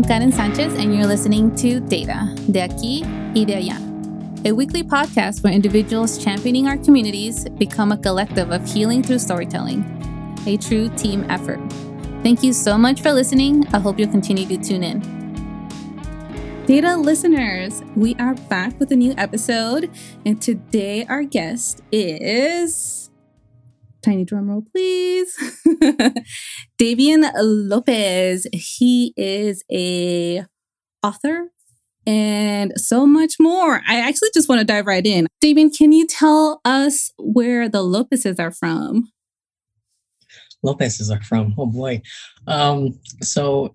I'm Karen Sanchez, and you're listening to Data, de aquí y de allá, a weekly podcast where individuals championing our communities become a collective of healing through storytelling, a true team effort. Thank you so much for listening. I hope you'll continue to tune in. Data listeners, we are back with a new episode, and today our guest is tiny drum roll, please. Davian Lopez. He is a author and so much more. I actually just want to dive right in. Davian, can you tell us where the Lopez's are from? Lopez's are from. Oh boy. Um, so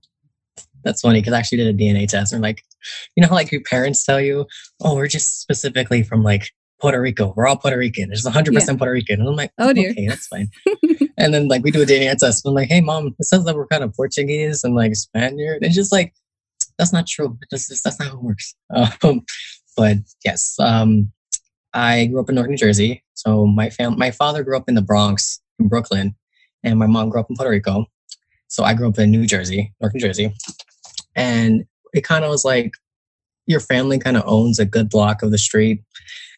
that's funny because I actually did a DNA test and like, you know, how like your parents tell you, oh, we're just specifically from like Puerto Rico. We're all Puerto Rican. It's 100% yeah. Puerto Rican. And I'm like, oh, dear. okay, that's fine. and then like we do a DNA test. I'm like, hey, mom, it says that we're kind of Portuguese and like Spaniard. It's just like, that's not true. That's, that's not how it works. Um, but yes, um, I grew up in North New Jersey. So my fam- my father grew up in the Bronx, in Brooklyn, and my mom grew up in Puerto Rico. So I grew up in New Jersey, North New Jersey. And it kind of was like your family kind of owns a good block of the street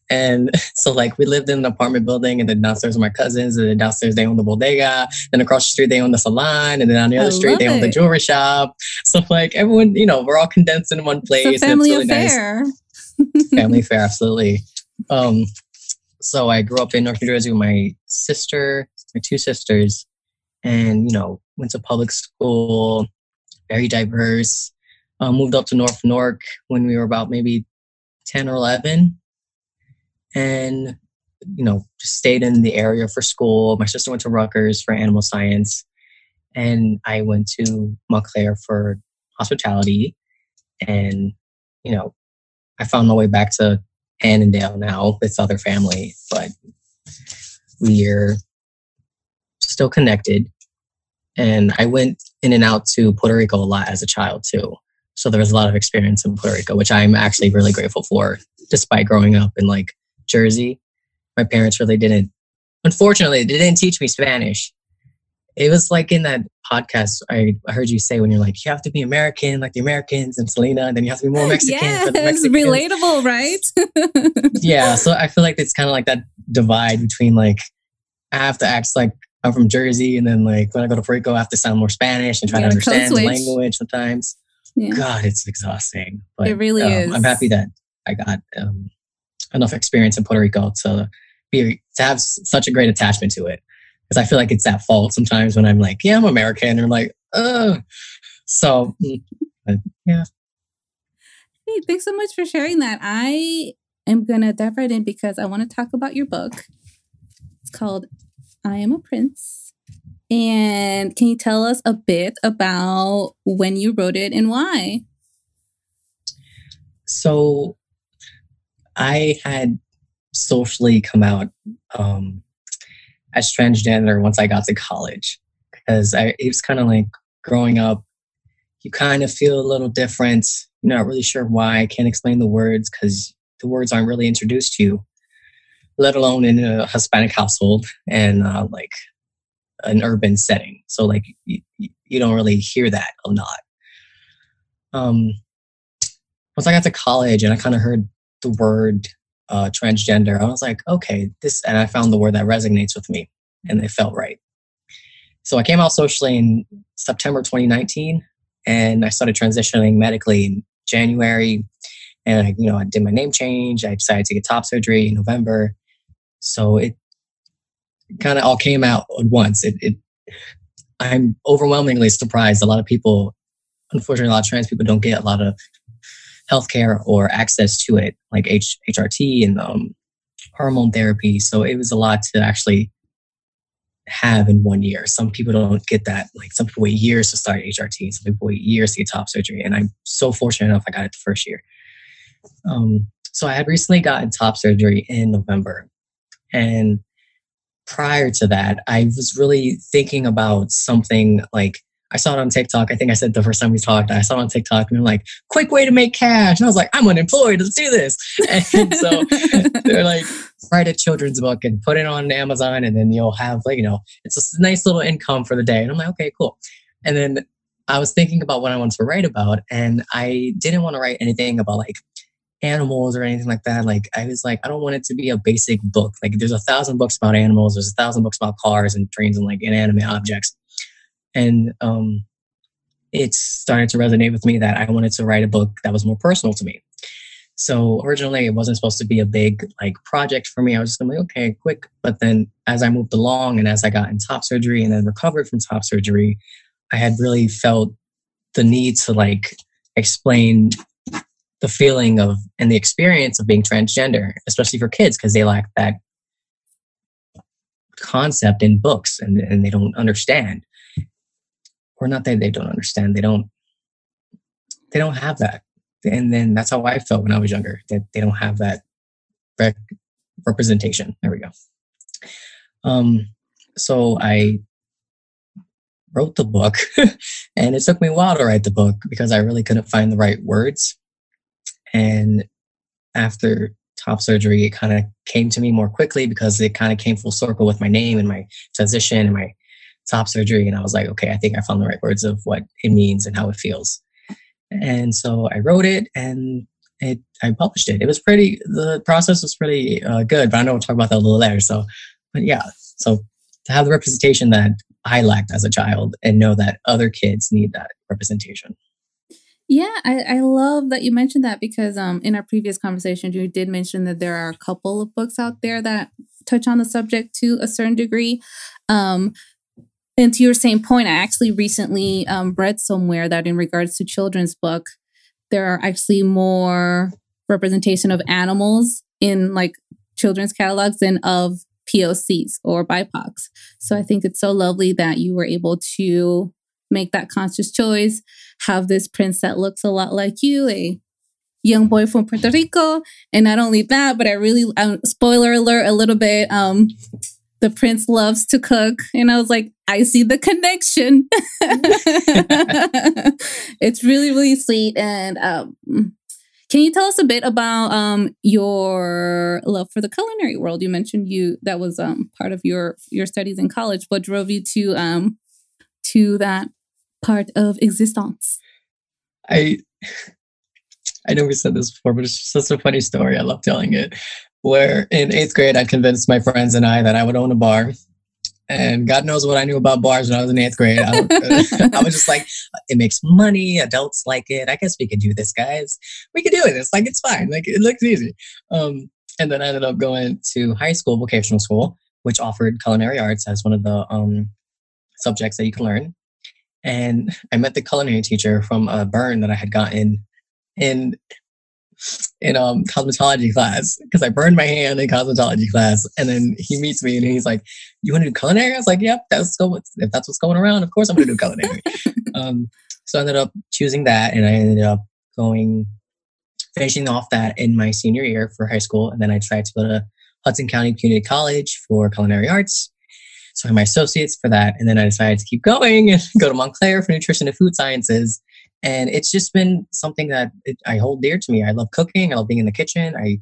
and so like we lived in an apartment building and then downstairs were my cousins and then downstairs they own the bodega. Then across the street they own the salon and then on the other I street they own the jewelry shop. So like everyone, you know, we're all condensed in one place. It's family really affair. Nice. family affair, absolutely. Um, so I grew up in North New Jersey with my sister, my two sisters, and you know, went to public school, very diverse. Uh, moved up to North Newark when we were about maybe 10 or 11 and you know just stayed in the area for school. My sister went to Rutgers for animal science, and I went to Montclair for hospitality. And you know, I found my way back to Annandale now with other family, but we're still connected. And I went in and out to Puerto Rico a lot as a child too. So there was a lot of experience in Puerto Rico, which I'm actually really grateful for, despite growing up in like Jersey. My parents really didn't, unfortunately, they didn't teach me Spanish. It was like in that podcast I heard you say when you're like, you have to be American like the Americans and Selena, and then you have to be more Mexican yes, for the Mexicans. relatable, right? yeah. So I feel like it's kind of like that divide between like, I have to act like I'm from Jersey, and then like when I go to Puerto Rico, I have to sound more Spanish and try to understand the language sometimes. Yeah. God, it's exhausting. But, it really um, is. I'm happy that I got um, enough experience in Puerto Rico to be to have such a great attachment to it. Because I feel like it's at fault sometimes when I'm like, yeah, I'm American, and I'm like, oh. So, mm, yeah. Hey, thanks so much for sharing that. I am gonna dive right in because I want to talk about your book. It's called "I Am a Prince." And can you tell us a bit about when you wrote it and why? So I had socially come out um, as transgender once I got to college because I, it was kind of like growing up. You kind of feel a little different. You're not really sure why. I can't explain the words because the words aren't really introduced to you, let alone in a Hispanic household and uh, like an urban setting. So like you, you don't really hear that a lot. Um, once I got to college and I kind of heard the word uh, transgender, I was like, okay, this, and I found the word that resonates with me and it felt right. So I came out socially in September 2019 and I started transitioning medically in January. And I, you know, I did my name change. I decided to get top surgery in November. So it kind of all came out at once. It, it, I'm overwhelmingly surprised. A lot of people, unfortunately, a lot of trans people don't get a lot of healthcare or access to it, like H- HRT and um, hormone therapy. So it was a lot to actually have in one year. Some people don't get that. Like some people wait years to start HRT, some people wait years to get top surgery. And I'm so fortunate enough I got it the first year. Um, so I had recently gotten top surgery in November. And prior to that, I was really thinking about something like I saw it on TikTok. I think I said the first time we talked, I saw it on TikTok and they're like, quick way to make cash. And I was like, I'm unemployed. Let's do this. And so they're like, write a children's book and put it on Amazon. And then you'll have like, you know, it's a nice little income for the day. And I'm like, okay, cool. And then I was thinking about what I wanted to write about, and I didn't want to write anything about like animals or anything like that. Like I was like, I don't want it to be a basic book. Like there's a thousand books about animals, there's a thousand books about cars and trains and like inanimate objects. And um it started to resonate with me that I wanted to write a book that was more personal to me. So originally it wasn't supposed to be a big like project for me. I was just gonna be like, okay, quick. But then as I moved along and as I got in top surgery and then recovered from top surgery, I had really felt the need to like explain the feeling of and the experience of being transgender, especially for kids, because they lack that concept in books and, and they don't understand. Or not that they don't understand, they don't they don't have that. And then that's how I felt when I was younger, that they don't have that rec- representation. There we go. Um, so I wrote the book and it took me a while to write the book because I really couldn't find the right words and after top surgery, it kind of came to me more quickly because it kind of came full circle with my name and my transition and my top surgery. And I was like, okay, I think I found the right words of what it means and how it feels. And so I wrote it and it, I published it. It was pretty, the process was pretty uh, good, but I know we'll talk about that a little later. So, but yeah, so to have the representation that I lacked as a child and know that other kids need that representation. Yeah, I, I love that you mentioned that because um, in our previous conversation, you did mention that there are a couple of books out there that touch on the subject to a certain degree. Um, and to your same point, I actually recently um, read somewhere that in regards to children's book, there are actually more representation of animals in like children's catalogs than of POCs or BIPOCs. So I think it's so lovely that you were able to make that conscious choice, have this prince that looks a lot like you, a young boy from Puerto Rico. And not only that, but I really, um, spoiler alert a little bit, um, the prince loves to cook. And I was like, I see the connection. it's really, really sweet. And um, can you tell us a bit about um, your love for the culinary world? You mentioned you that was um, part of your your studies in college. What drove you to um, to that part of existence? I I know we said this before, but it's just such a funny story. I love telling it. Where in eighth grade, I convinced my friends and I that I would own a bar. And God knows what I knew about bars when I was in eighth grade. I, I, was just like, it makes money. Adults like it. I guess we could do this, guys. We could do it. It's like, it's fine. Like, it looks easy. Um, and then I ended up going to high school, vocational school, which offered culinary arts as one of the um, subjects that you can learn and I met the culinary teacher from a burn that I had gotten in in um cosmetology class because I burned my hand in cosmetology class, and then he meets me and he's like, "You want to do culinary?" I was like, "Yep, that's go if that's what's going around. Of course, I'm going to do culinary." um, so I ended up choosing that, and I ended up going finishing off that in my senior year for high school, and then I decided to go to Hudson County Community College for culinary arts. So I my associates for that. And then I decided to keep going and go to Montclair for nutrition and food sciences. And it's just been something that it, I hold dear to me. I love cooking. I love being in the kitchen. I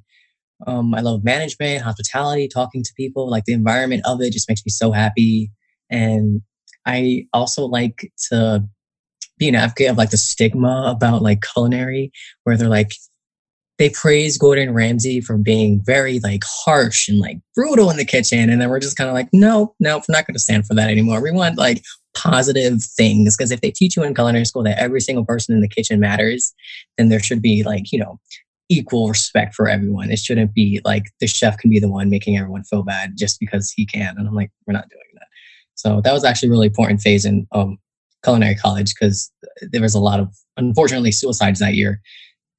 um, I love management, hospitality, talking to people. Like the environment of it just makes me so happy. And I also like to be an advocate of like the stigma about like culinary, where they're like, they praise Gordon Ramsay for being very like harsh and like brutal in the kitchen. And then we're just kind of like, no, no, we're not going to stand for that anymore. We want like positive things because if they teach you in culinary school that every single person in the kitchen matters, then there should be like, you know, equal respect for everyone. It shouldn't be like the chef can be the one making everyone feel bad just because he can. And I'm like, we're not doing that. So that was actually a really important phase in um, culinary college because there was a lot of, unfortunately, suicides that year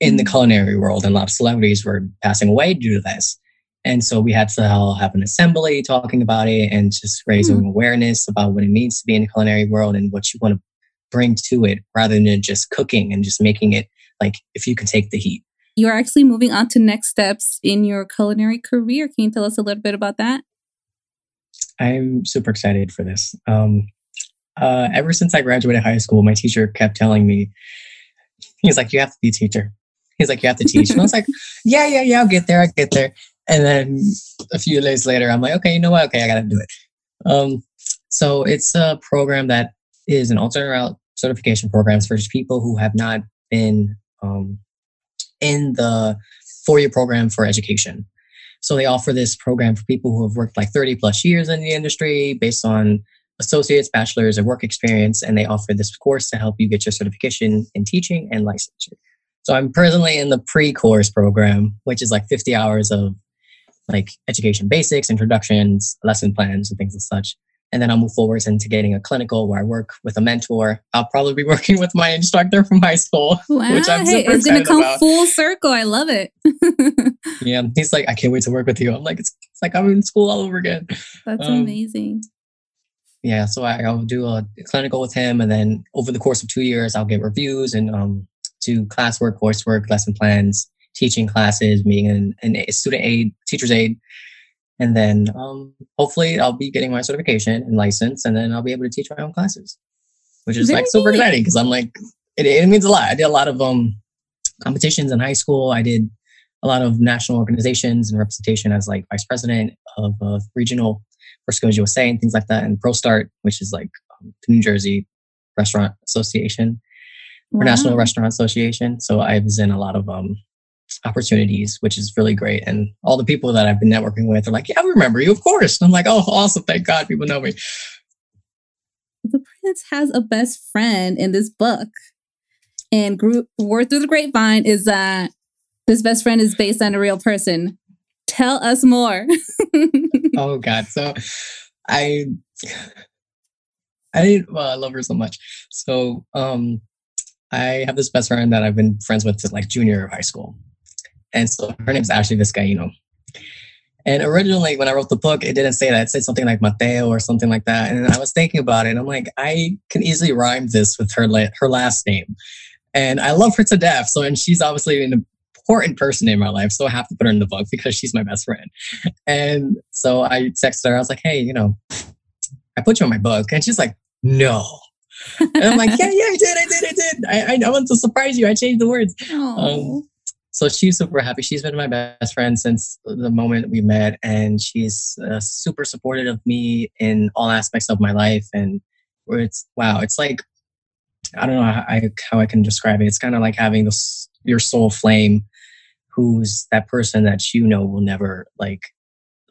in the culinary world, and a lot of celebrities were passing away due to this. And so we had to have an assembly talking about it and just raising mm. awareness about what it means to be in the culinary world and what you want to bring to it rather than just cooking and just making it like if you can take the heat. You're actually moving on to next steps in your culinary career. Can you tell us a little bit about that? I'm super excited for this. Um, uh, ever since I graduated high school, my teacher kept telling me, he's like, you have to be a teacher. He's like, you have to teach. And I was like, yeah, yeah, yeah, I'll get there. I'll get there. And then a few days later, I'm like, okay, you know what? Okay, I got to do it. Um, so it's a program that is an alternate route certification programs for people who have not been um, in the four year program for education. So they offer this program for people who have worked like 30 plus years in the industry based on associates, bachelor's, or work experience. And they offer this course to help you get your certification in teaching and licensure. So I'm presently in the pre course program, which is like 50 hours of like education basics, introductions, lesson plans, and things and such. And then I'll move forwards into getting a clinical where I work with a mentor. I'll probably be working with my instructor from high school, wow, which I'm super hey, it's going to come about. full circle. I love it. yeah, he's like, I can't wait to work with you. I'm like, it's, it's like I'm in school all over again. That's um, amazing. Yeah, so I, will do a clinical with him, and then over the course of two years, I'll get reviews and um, do classwork, coursework, lesson plans, teaching classes, being an, an student aid, teacher's aid, and then um, hopefully I'll be getting my certification and license, and then I'll be able to teach my own classes, which is Very like super exciting because I'm like, it, it means a lot. I did a lot of um, competitions in high school. I did a lot of national organizations and representation as like vice president of a regional for SkillsUSA and things like that, and ProStart, which is like um, the New Jersey Restaurant Association wow. or National Restaurant Association. So I was in a lot of um, opportunities, which is really great. And all the people that I've been networking with are like, yeah, I remember you, of course. And I'm like, oh, awesome. Thank God people know me. The prince has a best friend in this book. And group word through the grapevine is that this best friend is based on a real person. Tell us more. oh God. So I I didn't well, I love her so much. So um I have this best friend that I've been friends with since like junior of high school. And so her name is Ashley Vizcaino. And originally, when I wrote the book, it didn't say that. It said something like Mateo or something like that. And I was thinking about it. And I'm like, I can easily rhyme this with her la- her last name. And I love her to death. So, and she's obviously an important person in my life. So I have to put her in the book because she's my best friend. And so I texted her. I was like, hey, you know, I put you in my book. And she's like, no. And I'm like, yeah, yeah, I did, I did, I did. I, I, want to surprise you. I changed the words. Um, so she's super happy. She's been my best friend since the moment we met, and she's uh, super supportive of me in all aspects of my life. And where it's wow, it's like I don't know how I, how I can describe it. It's kind of like having this your soul flame, who's that person that you know will never like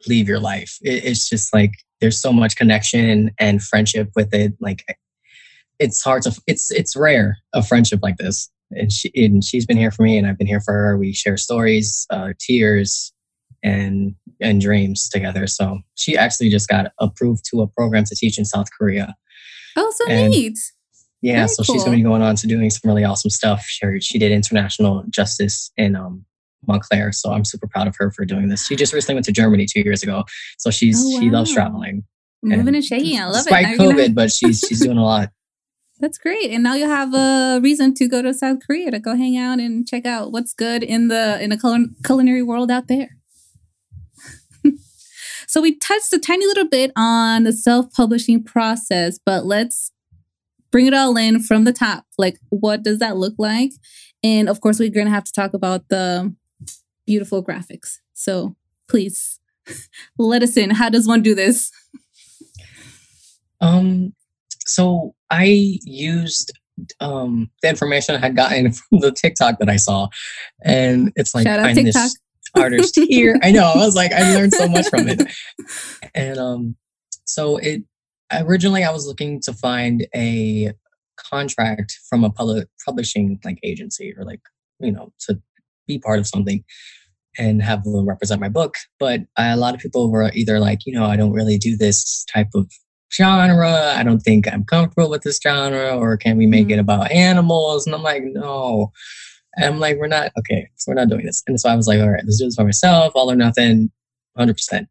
leave your life. It, it's just like there's so much connection and friendship with it. Like it's hard to it's it's rare a friendship like this and she and she's been here for me and I've been here for her. We share stories, uh, tears, and and dreams together. So she actually just got approved to a program to teach in South Korea. Oh, so and neat. Yeah, Very so cool. she's going to be going on to doing some really awesome stuff. She she did international justice in um, Montclair, so I'm super proud of her for doing this. She just recently went to Germany two years ago, so she's oh, wow. she loves traveling. Moving and, and shaking, I love despite it. Despite COVID, but she's she's doing a lot. That's great. And now you have a reason to go to South Korea to go hang out and check out what's good in the in the cul- culinary world out there. so we touched a tiny little bit on the self-publishing process, but let's bring it all in from the top. Like what does that look like? And of course, we're going to have to talk about the beautiful graphics. So please let us in. How does one do this? Um so I used um, the information I had gotten from the TikTok that I saw, and it's like Shout find this artist here. I know. I was like, I learned so much from it, and um, so it originally I was looking to find a contract from a public publishing like agency or like you know to be part of something and have them represent my book. But I, a lot of people were either like, you know, I don't really do this type of genre. I don't think I'm comfortable with this genre, or can we make mm-hmm. it about animals? And I'm like, no. And I'm like, we're not, okay, so we're not doing this. And so I was like, all right, let's do this for myself, all or nothing, 100%.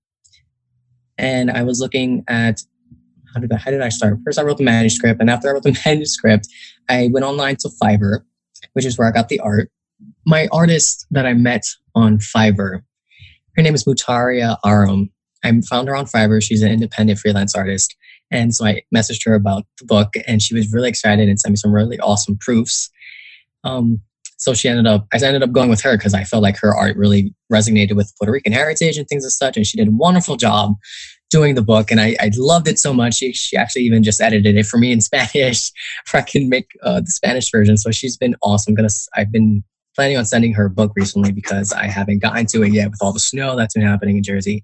And I was looking at, how did I, how did I start? First, I wrote the manuscript. And after I wrote the manuscript, I went online to Fiverr, which is where I got the art. My artist that I met on Fiverr, her name is Mutiara Aram. I found her on Fiverr. She's an independent freelance artist. And so I messaged her about the book, and she was really excited and sent me some really awesome proofs. Um, so she ended up, I ended up going with her because I felt like her art really resonated with Puerto Rican heritage and things as such. And she did a wonderful job. doing the book, and I, I loved it so much. She, she actually even just edited it for me in Spanish, for I can make uh, the Spanish version. So she's been awesome. Gonna I've been planning on sending her a book recently because I haven't gotten to it yet with all the snow that's been happening in Jersey.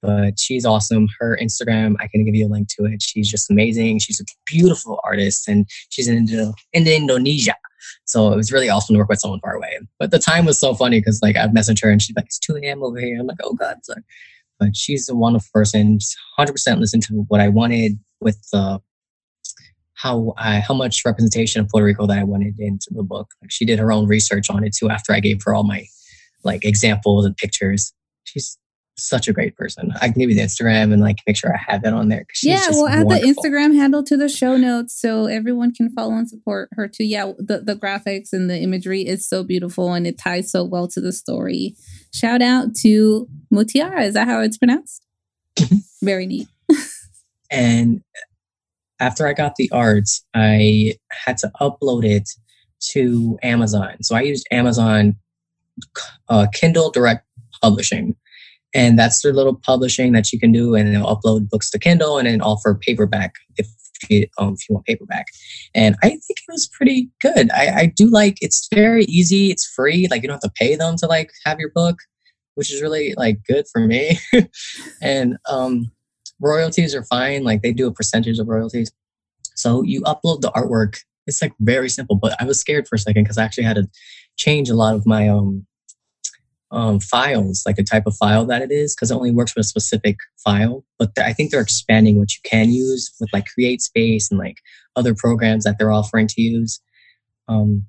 But she's awesome. Her Instagram, I can give you a link to it. She's just amazing. She's a beautiful artist, and she's in, in Indonesia. So it was really awesome to work with someone far away. But the time was so funny because like I've messaged her and she's like, it's 2 a.m. over here. I'm like, oh God, sorry. But she's a wonderful person. 100% listened to what I wanted with the how I how much representation of Puerto Rico that I wanted into the book. Like she did her own research on it too after I gave her all my like examples and pictures. She's such a great person. I can give you the Instagram and like make sure I have that on there. Yeah, we'll add the Instagram handle to the show notes so everyone can follow and support her too. Yeah, the, the graphics and the imagery is so beautiful and it ties so well to the story. Shout out to Mutiara. Is that how it's pronounced? Mm-hmm. Very neat. and after I got the arts, I had to upload it to Amazon. So I used Amazon uh, Kindle Direct Publishing and that's their little publishing that you can do and they'll upload books to kindle and then offer paperback if you, um, if you want paperback. And i think it was pretty good. I, I do like it's very easy it's free like you don't have to pay them to like have your book which is really like good for me. And um, royalties are fine like they do a percentage of royalties. So you upload the artwork it's like very simple but i was scared for a second because i actually had to change a lot of my um um, files, like the type of file that it is, because it only works with a specific file. But I think they're expanding what you can use with like CreateSpace and like other programs that they're offering to use. Um,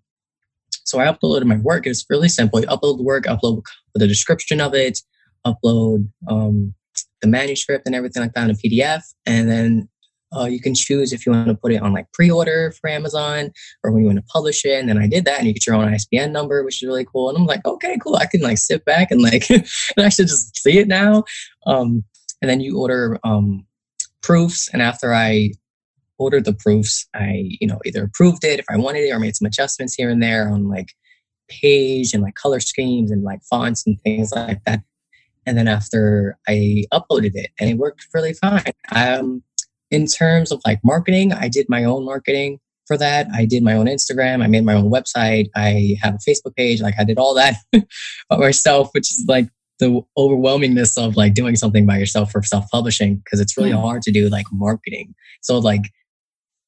so I uploaded my work. It's really simple. You upload the work, upload the description of it, upload um, the manuscript and everything like that in a PDF, and then uh, you can choose if you want to put it on like pre-order for Amazon or when you want to publish it. And then I did that, and you get your own ISBN number, which is really cool. And I'm like, okay, cool. I can like sit back and like and actually just see it now. Um, and then you order um, proofs, and after I ordered the proofs, I you know either approved it if I wanted it or made some adjustments here and there on like page and like color schemes and like fonts and things like that. And then after I uploaded it, and it worked really fine. Um, in terms of like marketing, I did my own marketing for that. I did my own Instagram. I made my own website. I have a Facebook page. Like I did all that by myself, which is like the overwhelmingness of like doing something by yourself for self-publishing because it's really hard to do like marketing. So like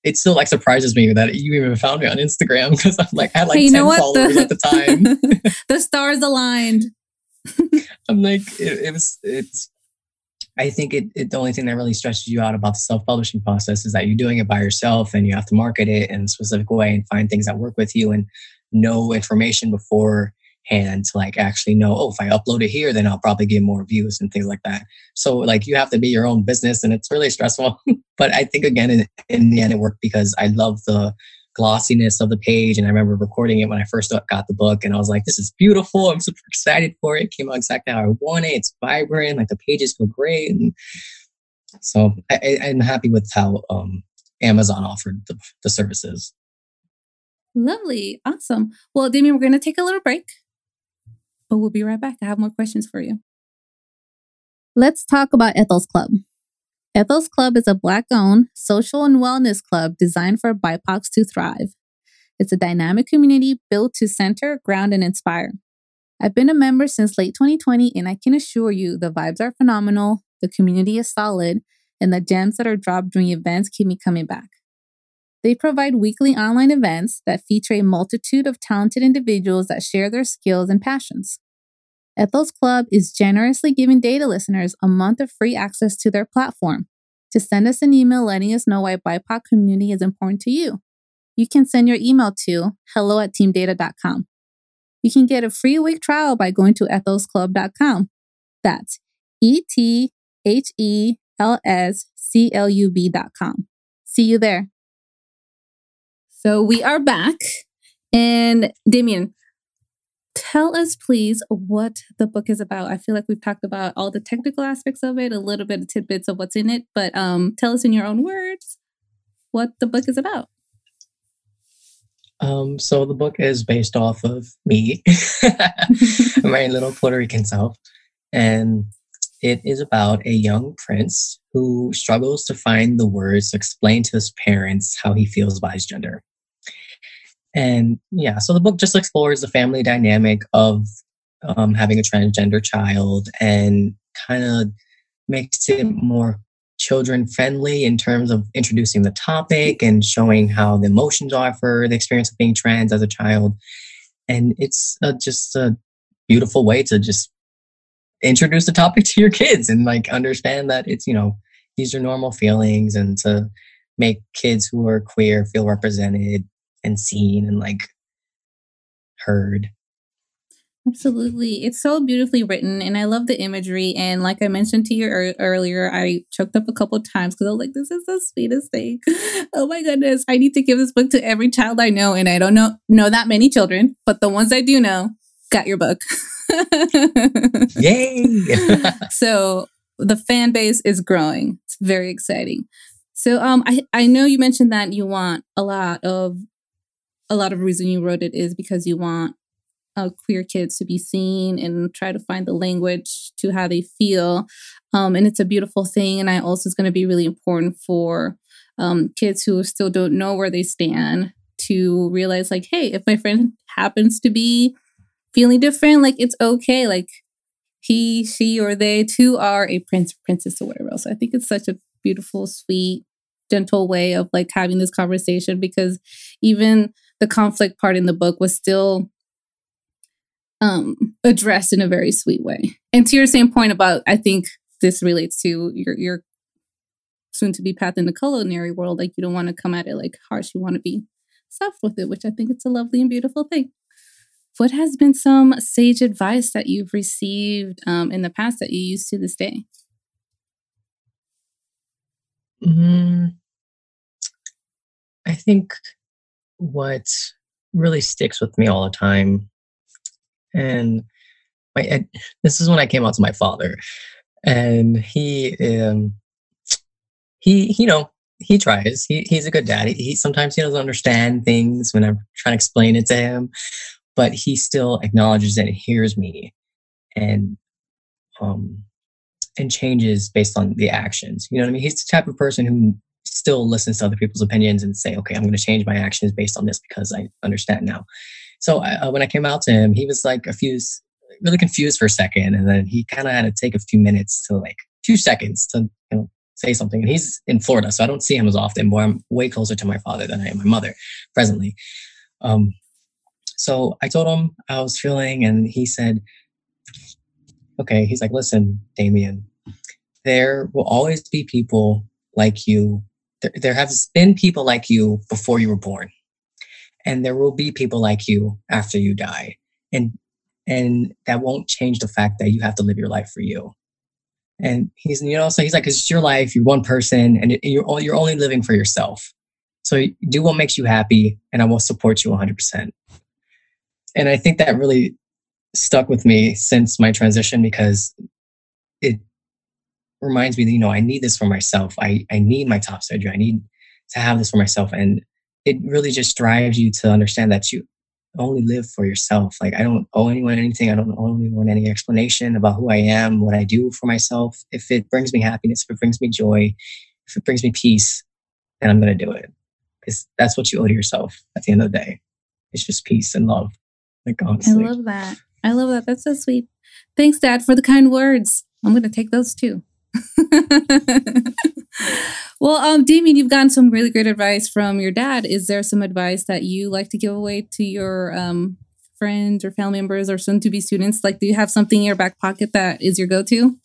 it still like surprises me that you even found me on Instagram because I'm like I had like hey, 10 followers the, at the time. the stars aligned. I'm like it, it was it's I think it, it, the only thing that really stresses you out about the self-publishing process is that you're doing it by yourself and you have to market it in a specific way and find things that work with you and know information beforehand to like actually know, oh, if I upload it here, then I'll probably get more views and things like that. So like you have to be your own business and it's really stressful. but I think again, in, in the end, it worked because I love the glossiness of the page. And I remember recording it when I first got the book, and I was like, "This is beautiful! I'm super excited for it. it came out exactly how I want it. It's vibrant. Like the pages feel great." And so I, am happy with how um, Amazon offered the, the services. Lovely, awesome. Well, Damien, we're going to take a little break, but we'll be right back. I have more questions for you. Let's talk about Ethel's Club. Ethel's Club is a Black owned social and wellness club designed for BIPOCs to thrive. It's a dynamic community built to center, ground, and inspire. I've been a member since late 2020, and I can assure you the vibes are phenomenal, the community is solid, and the gems that are dropped during events keep me coming back. They provide weekly online events that feature a multitude of talented individuals that share their skills and passions. Ethel's Club is generously giving data listeners a month of free access to their platform. To send us an email letting us know why BIPOC community is important to you, you can send your email to hello at teamdata.com. You can get a free week trial by going to ethelsclub.com. That's E T H E L S C L U B.com. See you there. So we are back. And Damien, Tell us, please, what the book is about. I feel like we've talked about all the technical aspects of it, a little bit of tidbits of what's in it, but um, tell us in your own words what the book is about. Um, so the book is based off of me, my little Puerto Rican self, and it is about a young prince who struggles to find the words to explain to his parents how he feels about his gender. And yeah, so the book just explores the family dynamic of um, having a transgender child and kind of makes it more children friendly in terms of introducing the topic and showing how the emotions are for the experience of being trans as a child. And it's just a beautiful way to just introduce the topic to your kids and like understand that it's, you know, these are normal feelings and to make kids who are queer feel represented and seen and like heard. Absolutely. It's so beautifully written and I love the imagery. And like I mentioned to you er- earlier, I choked up a couple times because I was like, this is the sweetest thing. oh my goodness. I need to give this book to every child I know. And I don't know, know that many children, but the ones I do know got your book. Yay. so the fan base is growing. It's very exciting. So um I, I know you mentioned that you want a lot of a lot of reason you wrote it is because you want uh, queer kids to be seen and try to find the language to how they feel. Um, and it's a beautiful thing. And I also is going to be really important for um, kids who still don't know where they stand to realize, like, hey, if my friend happens to be feeling different, like it's okay. Like he, she, or they too are a prince, princess, or whatever else. I think it's such a beautiful, sweet, gentle way of like having this conversation because even the conflict part in the book was still um, addressed in a very sweet way. And to your same point about, I think this relates to your your soon to be path in the culinary world. Like you don't want to come at it like harsh. You want to be soft with it, which I think it's a lovely and beautiful thing. What has been some sage advice that you've received um, in the past that you use to this day? Mm, I think what really sticks with me all the time and my this is when I came out to my father, and he um, he you know he tries. He he's a good dad. He, he sometimes he doesn't understand things when I'm trying to explain it to him, but he still acknowledges and hears me, and um and changes based on the actions. You know what I mean? He's the type of person who still listens to other people's opinions and say, okay, I'm going to change my actions based on this because I understand now. So uh, when I came out to him, he was like a few, really confused for a second, and then he kind of had to take a few minutes to like few seconds to you know say something. And he's in Florida, so I don't see him as often. But I'm way closer to my father than I am my mother presently. Um, so I told him I was feeling, and he said, "Okay." He's like, "Listen, Damien, there will always be people like you. There, there have been people like you before you were born." and there will be people like you after you die. And and that won't change the fact that you have to live your life for you. And he's you know so he's like it's your life you're one person and you're only, you're only living for yourself. So do what makes you happy and i will support you 100% and i think that really stuck with me since my transition because it reminds me that you know i need this for myself i i need my top surgery i need to have this for myself and it really just drives you to understand that you only live for yourself. Like I don't owe anyone anything. I don't owe anyone any explanation about who I am, what I do for myself. If it brings me happiness, if it brings me joy, if it brings me peace, then I'm going to do it. Because that's what you owe to yourself at the end of the day. It's just peace and love. Like honestly. I love that. I love that. That's so sweet. Thanks, Dad, for the kind words. I'm going to take those too. well, um, Damien, you've gotten some really great advice from your dad. Is there some advice that you like to give away to your um, friends or family members or soon to be students? Like, do you have something in your back pocket that is your go to?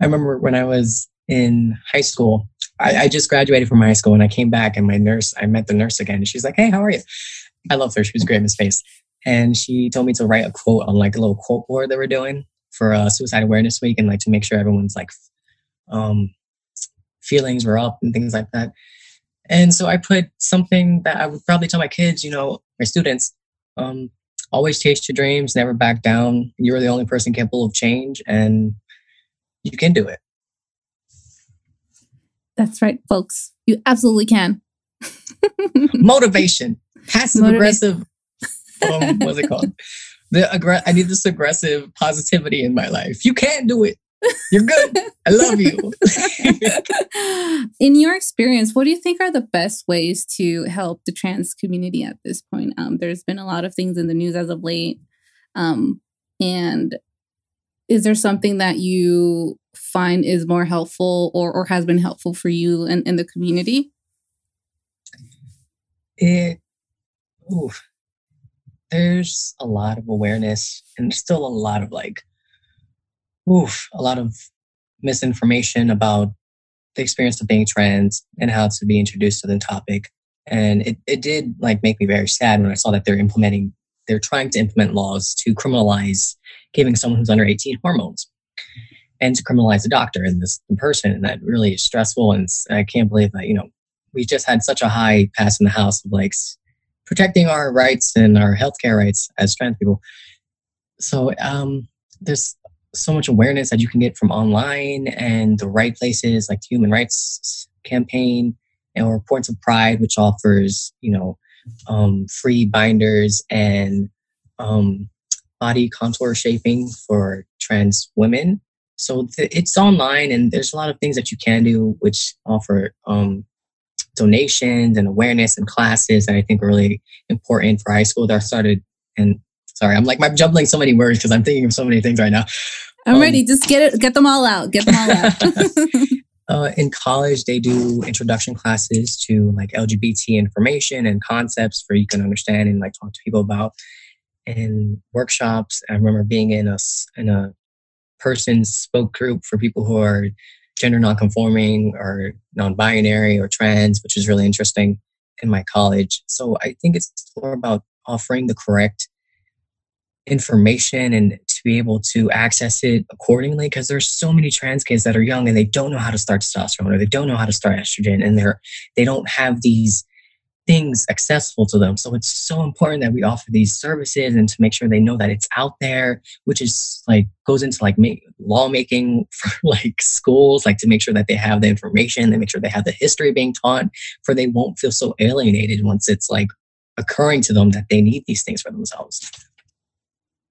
I remember when I was in high school, I, I, just graduated from high school and I came back and my nurse, I met the nurse again and she's like, Hey, how are you? I love her. She was great in space and she told me to write a quote on like a little quote board that we're doing for uh, Suicide Awareness Week, and like to make sure everyone's like um, feelings were up and things like that. And so I put something that I would probably tell my kids, you know, my students, um, always chase your dreams, never back down. You're the only person capable of change, and you can do it. That's right, folks. You absolutely can. Motivation, passive aggressive um, what's it called? the aggra- I need this aggressive positivity in my life. You can't do it. You're good. I love you. in your experience, what do you think are the best ways to help the trans community at this point? Um, there's been a lot of things in the news as of late. Um, and is there something that you find is more helpful or, or has been helpful for you in, in the community? It, oof, there's a lot of awareness and still a lot of like, oof, a lot of misinformation about the experience of being trans and how to be introduced to the topic. And it, it did like make me very sad when I saw that they're implementing, they're trying to implement laws to criminalize giving someone who's under 18 hormones and to criminalize a doctor and this person. And that really is stressful. And I can't believe that, you know, we just had such a high pass in the House of like protecting our rights and our healthcare rights as trans people. So um, there's so much awareness that you can get from online and the right places like the Human Rights Campaign or Points of Pride, which offers you know um, free binders and um, body contour shaping for trans women. So th- it's online, and there's a lot of things that you can do, which offer um, donations and awareness and classes that I think are really important for high school. That started, and sorry, I'm like I'm jumbling so many words because I'm thinking of so many things right now. I'm um, ready. Just get it, get them all out. Get them all out. uh, in college, they do introduction classes to like LGBT information and concepts for you can understand and like talk to people about in workshops. I remember being in a in a person spoke group for people who are gender nonconforming or non-binary or trans, which is really interesting in my college. So I think it's more about offering the correct information and to be able to access it accordingly because there's so many trans kids that are young and they don't know how to start testosterone or they don't know how to start estrogen and they're they don't have these things accessible to them. So it's so important that we offer these services and to make sure they know that it's out there, which is like goes into like make, lawmaking for like schools, like to make sure that they have the information, they make sure they have the history being taught, for they won't feel so alienated once it's like occurring to them that they need these things for themselves.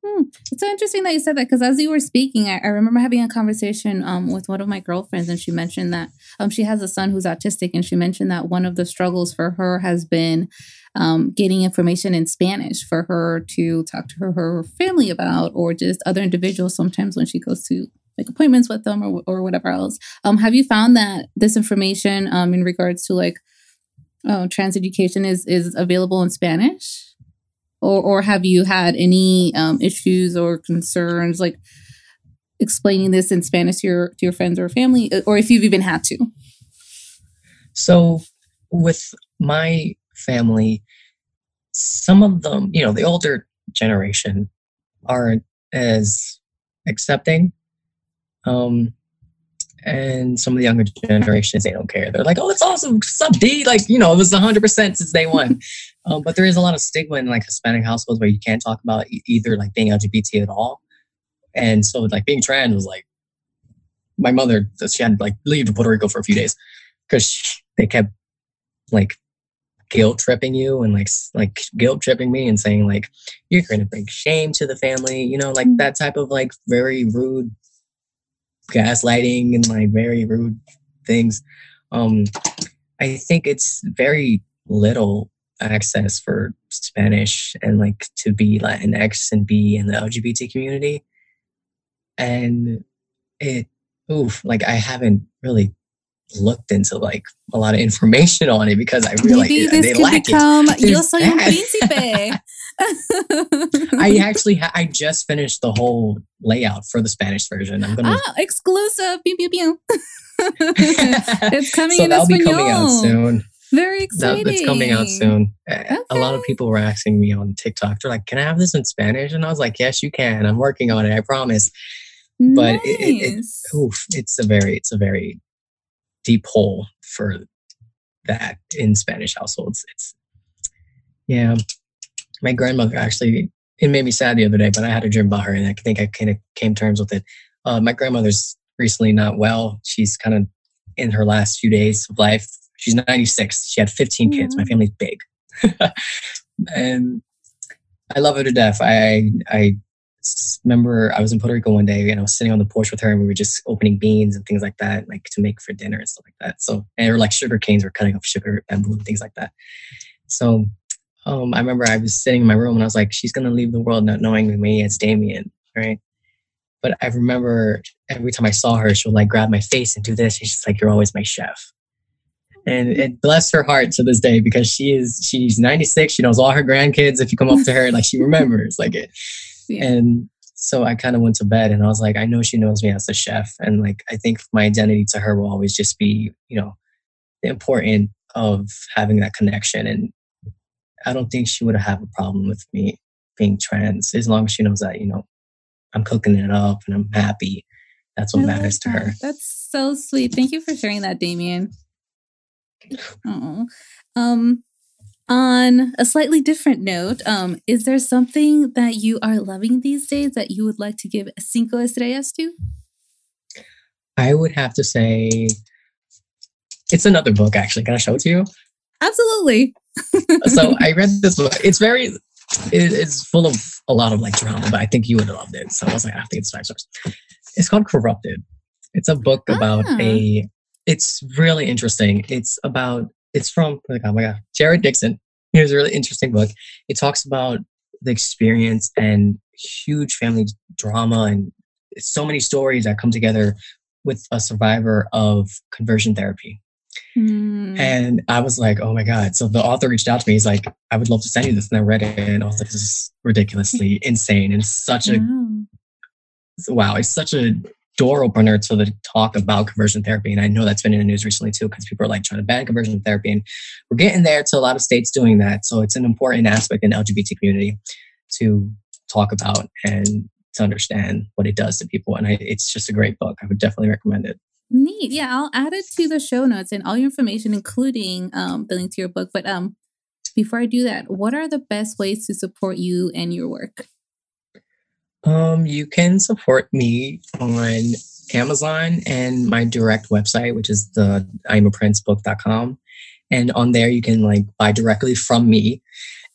Hmm. It's so interesting that you said that because as you were speaking, I, I remember having a conversation um, with one of my girlfriends, and she mentioned that um, she has a son who's autistic, and she mentioned that one of the struggles for her has been um, getting information in Spanish for her to talk to her, her family about, or just other individuals sometimes when she goes to like appointments with them or, or whatever else. Um, have you found that this information um, in regards to like oh, trans education is is available in Spanish? Or or have you had any um, issues or concerns like explaining this in Spanish to your to your friends or family, uh, or if you've even had to? So, with my family, some of them, you know, the older generation aren't as accepting. Um, and some of the younger generations they don't care. They're like oh it's awesome sub d like you know it was 100% since day one. Um, but there is a lot of stigma in like hispanic households where you can't talk about either like being lgbt at all. And so like being trans was like my mother she had like leave to puerto rico for a few days because they kept like guilt tripping you and like like guilt tripping me and saying like you're going to bring shame to the family you know like mm. that type of like very rude gaslighting and like very rude things. Um, I think it's very little access for Spanish and like to be Latinx and be in the LGBT community. And it, oof, like I haven't really looked into like a lot of information on it because I realized Maybe this they could become it. Yo soy un príncipe. I actually ha- I just finished the whole layout for the Spanish version. I'm gonna ah, exclusive. Pew, pew, pew. it's coming so in that'll Espanol. be coming out soon. Very exciting. That, it's coming out soon. Okay. A lot of people were asking me on TikTok. They're like, "Can I have this in Spanish?" And I was like, "Yes, you can. I'm working on it. I promise." Nice. But it, it, it, oof, it's a very, it's a very deep hole for that in Spanish households. It's yeah my grandmother actually it made me sad the other day, but I had a dream about her, and I think I kind of came terms with it. Uh, my grandmother's recently not well. She's kind of in her last few days of life. She's 96. She had 15 kids. My family's big, and I love her to death. I I remember I was in Puerto Rico one day and I was sitting on the porch with her and we were just opening beans and things like that, like to make for dinner and stuff like that. So and or like sugar canes, we're cutting up sugar bamboo and things like that. So um, I remember I was sitting in my room and I was like, she's gonna leave the world not knowing me as Damien, right? But I remember every time I saw her, she would like grab my face and do this. And she's like, "You're always my chef." And it bless her heart to this day because she is she's 96. She knows all her grandkids. If you come up to her, like she remembers, like it. Yeah. And so I kind of went to bed and I was like, I know she knows me as a chef, and like I think my identity to her will always just be, you know, the important of having that connection. And I don't think she would have a problem with me being trans as long as she knows that, you know, I'm cooking it up and I'm happy. That's what I matters to her. That's so sweet. Thank you for sharing that, Damien. Oh, um, on a slightly different note, um, is there something that you are loving these days that you would like to give cinco estrellas to? I would have to say it's another book. Actually, can I show it to you? Absolutely. So I read this book. It's very it is full of a lot of like drama, but I think you would have loved it. So I was like, I have to get five stars. It's called Corrupted. It's a book about ah. a. It's really interesting. It's about. It's from oh my god, Jared Dixon. Here's a really interesting book. It talks about the experience and huge family drama and so many stories that come together with a survivor of conversion therapy. Mm. And I was like, oh my God. So the author reached out to me. He's like, I would love to send you this. And I read it and I was like, this is ridiculously insane. And such a, wow, it's such a door opener to the talk about conversion therapy. And I know that's been in the news recently too, because people are like trying to ban conversion therapy. And we're getting there to a lot of states doing that. So it's an important aspect in the LGBT community to talk about and to understand what it does to people. And I, it's just a great book. I would definitely recommend it. Neat. Yeah, I'll add it to the show notes and all your information, including um, the link to your book. But um, before I do that, what are the best ways to support you and your work? Um, you can support me on Amazon and my direct website, which is the imaprincebook.com. And on there, you can like buy directly from me.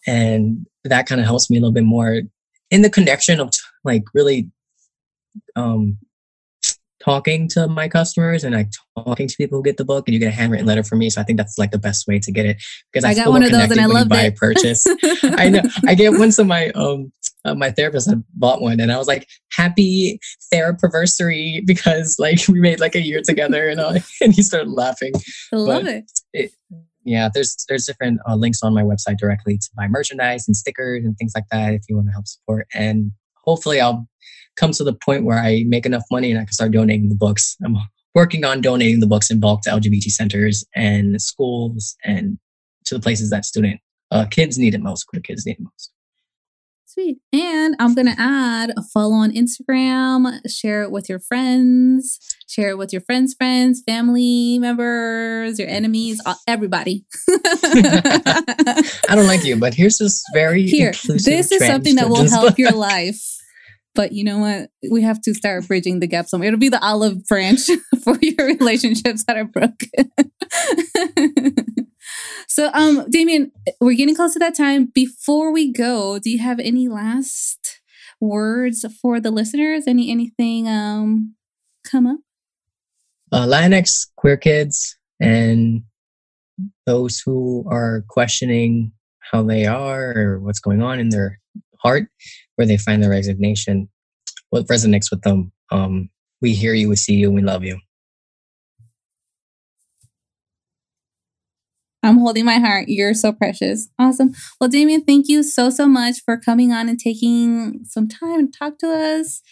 And that kind of helps me a little bit more in the connection of like really um, talking to my customers and like talking to people who get the book and you get a handwritten letter from me. So I think that's like the best way to get it because I, I got one of those and I love buy it. a purchase. I know I get one. So my um uh, my therapist had bought one and I was like happy therapiversary because like we made like a year together and all, and he started laughing. I love it. it. Yeah, there's there's different uh, links on my website directly to buy merchandise and stickers and things like that if you want to help support. And hopefully I'll come to the point where I make enough money and I can start donating the books. I'm working on donating the books in bulk to LGBT centers and schools and to the places that student uh, kids need it most, queer kids need it most. Sweet. And I'm going to add a follow on Instagram, share it with your friends, share it with your friends' friends, family members, your enemies, everybody. I don't like you, but here's this very Here, this is something that will help your life. But you know what? We have to start bridging the gap somewhere. It'll be the olive branch for your relationships that are broken. so, um, Damien, we're getting close to that time. Before we go, do you have any last words for the listeners? Any anything um come up? Uh, Latinx queer kids and those who are questioning how they are or what's going on in their heart where they find their resignation, what resonates with them. Um, we hear you, we see you, we love you. I'm holding my heart. You're so precious. Awesome. Well, Damien, thank you so, so much for coming on and taking some time to talk to us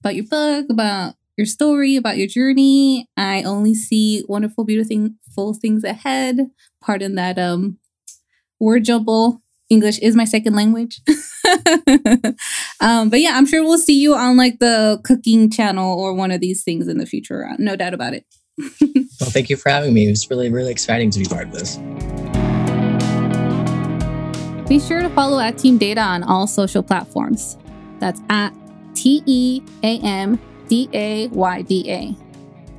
about your book, about your story, about your journey. I only see wonderful, beautiful things ahead. Pardon that um word jumble. English is my second language. um, but yeah, I'm sure we'll see you on like the cooking channel or one of these things in the future. Uh, no doubt about it. well, thank you for having me. It was really, really exciting to be part of this. Be sure to follow at Team Dayda on all social platforms. That's at T E A M D A Y D A.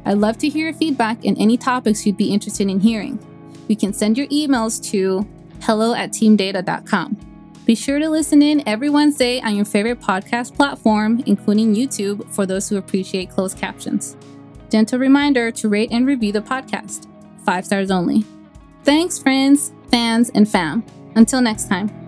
I'd love to hear your feedback and any topics you'd be interested in hearing. You can send your emails to hello at teamdayda.com. Be sure to listen in every Wednesday on your favorite podcast platform, including YouTube, for those who appreciate closed captions. Gentle reminder to rate and review the podcast. Five stars only. Thanks, friends, fans, and fam. Until next time.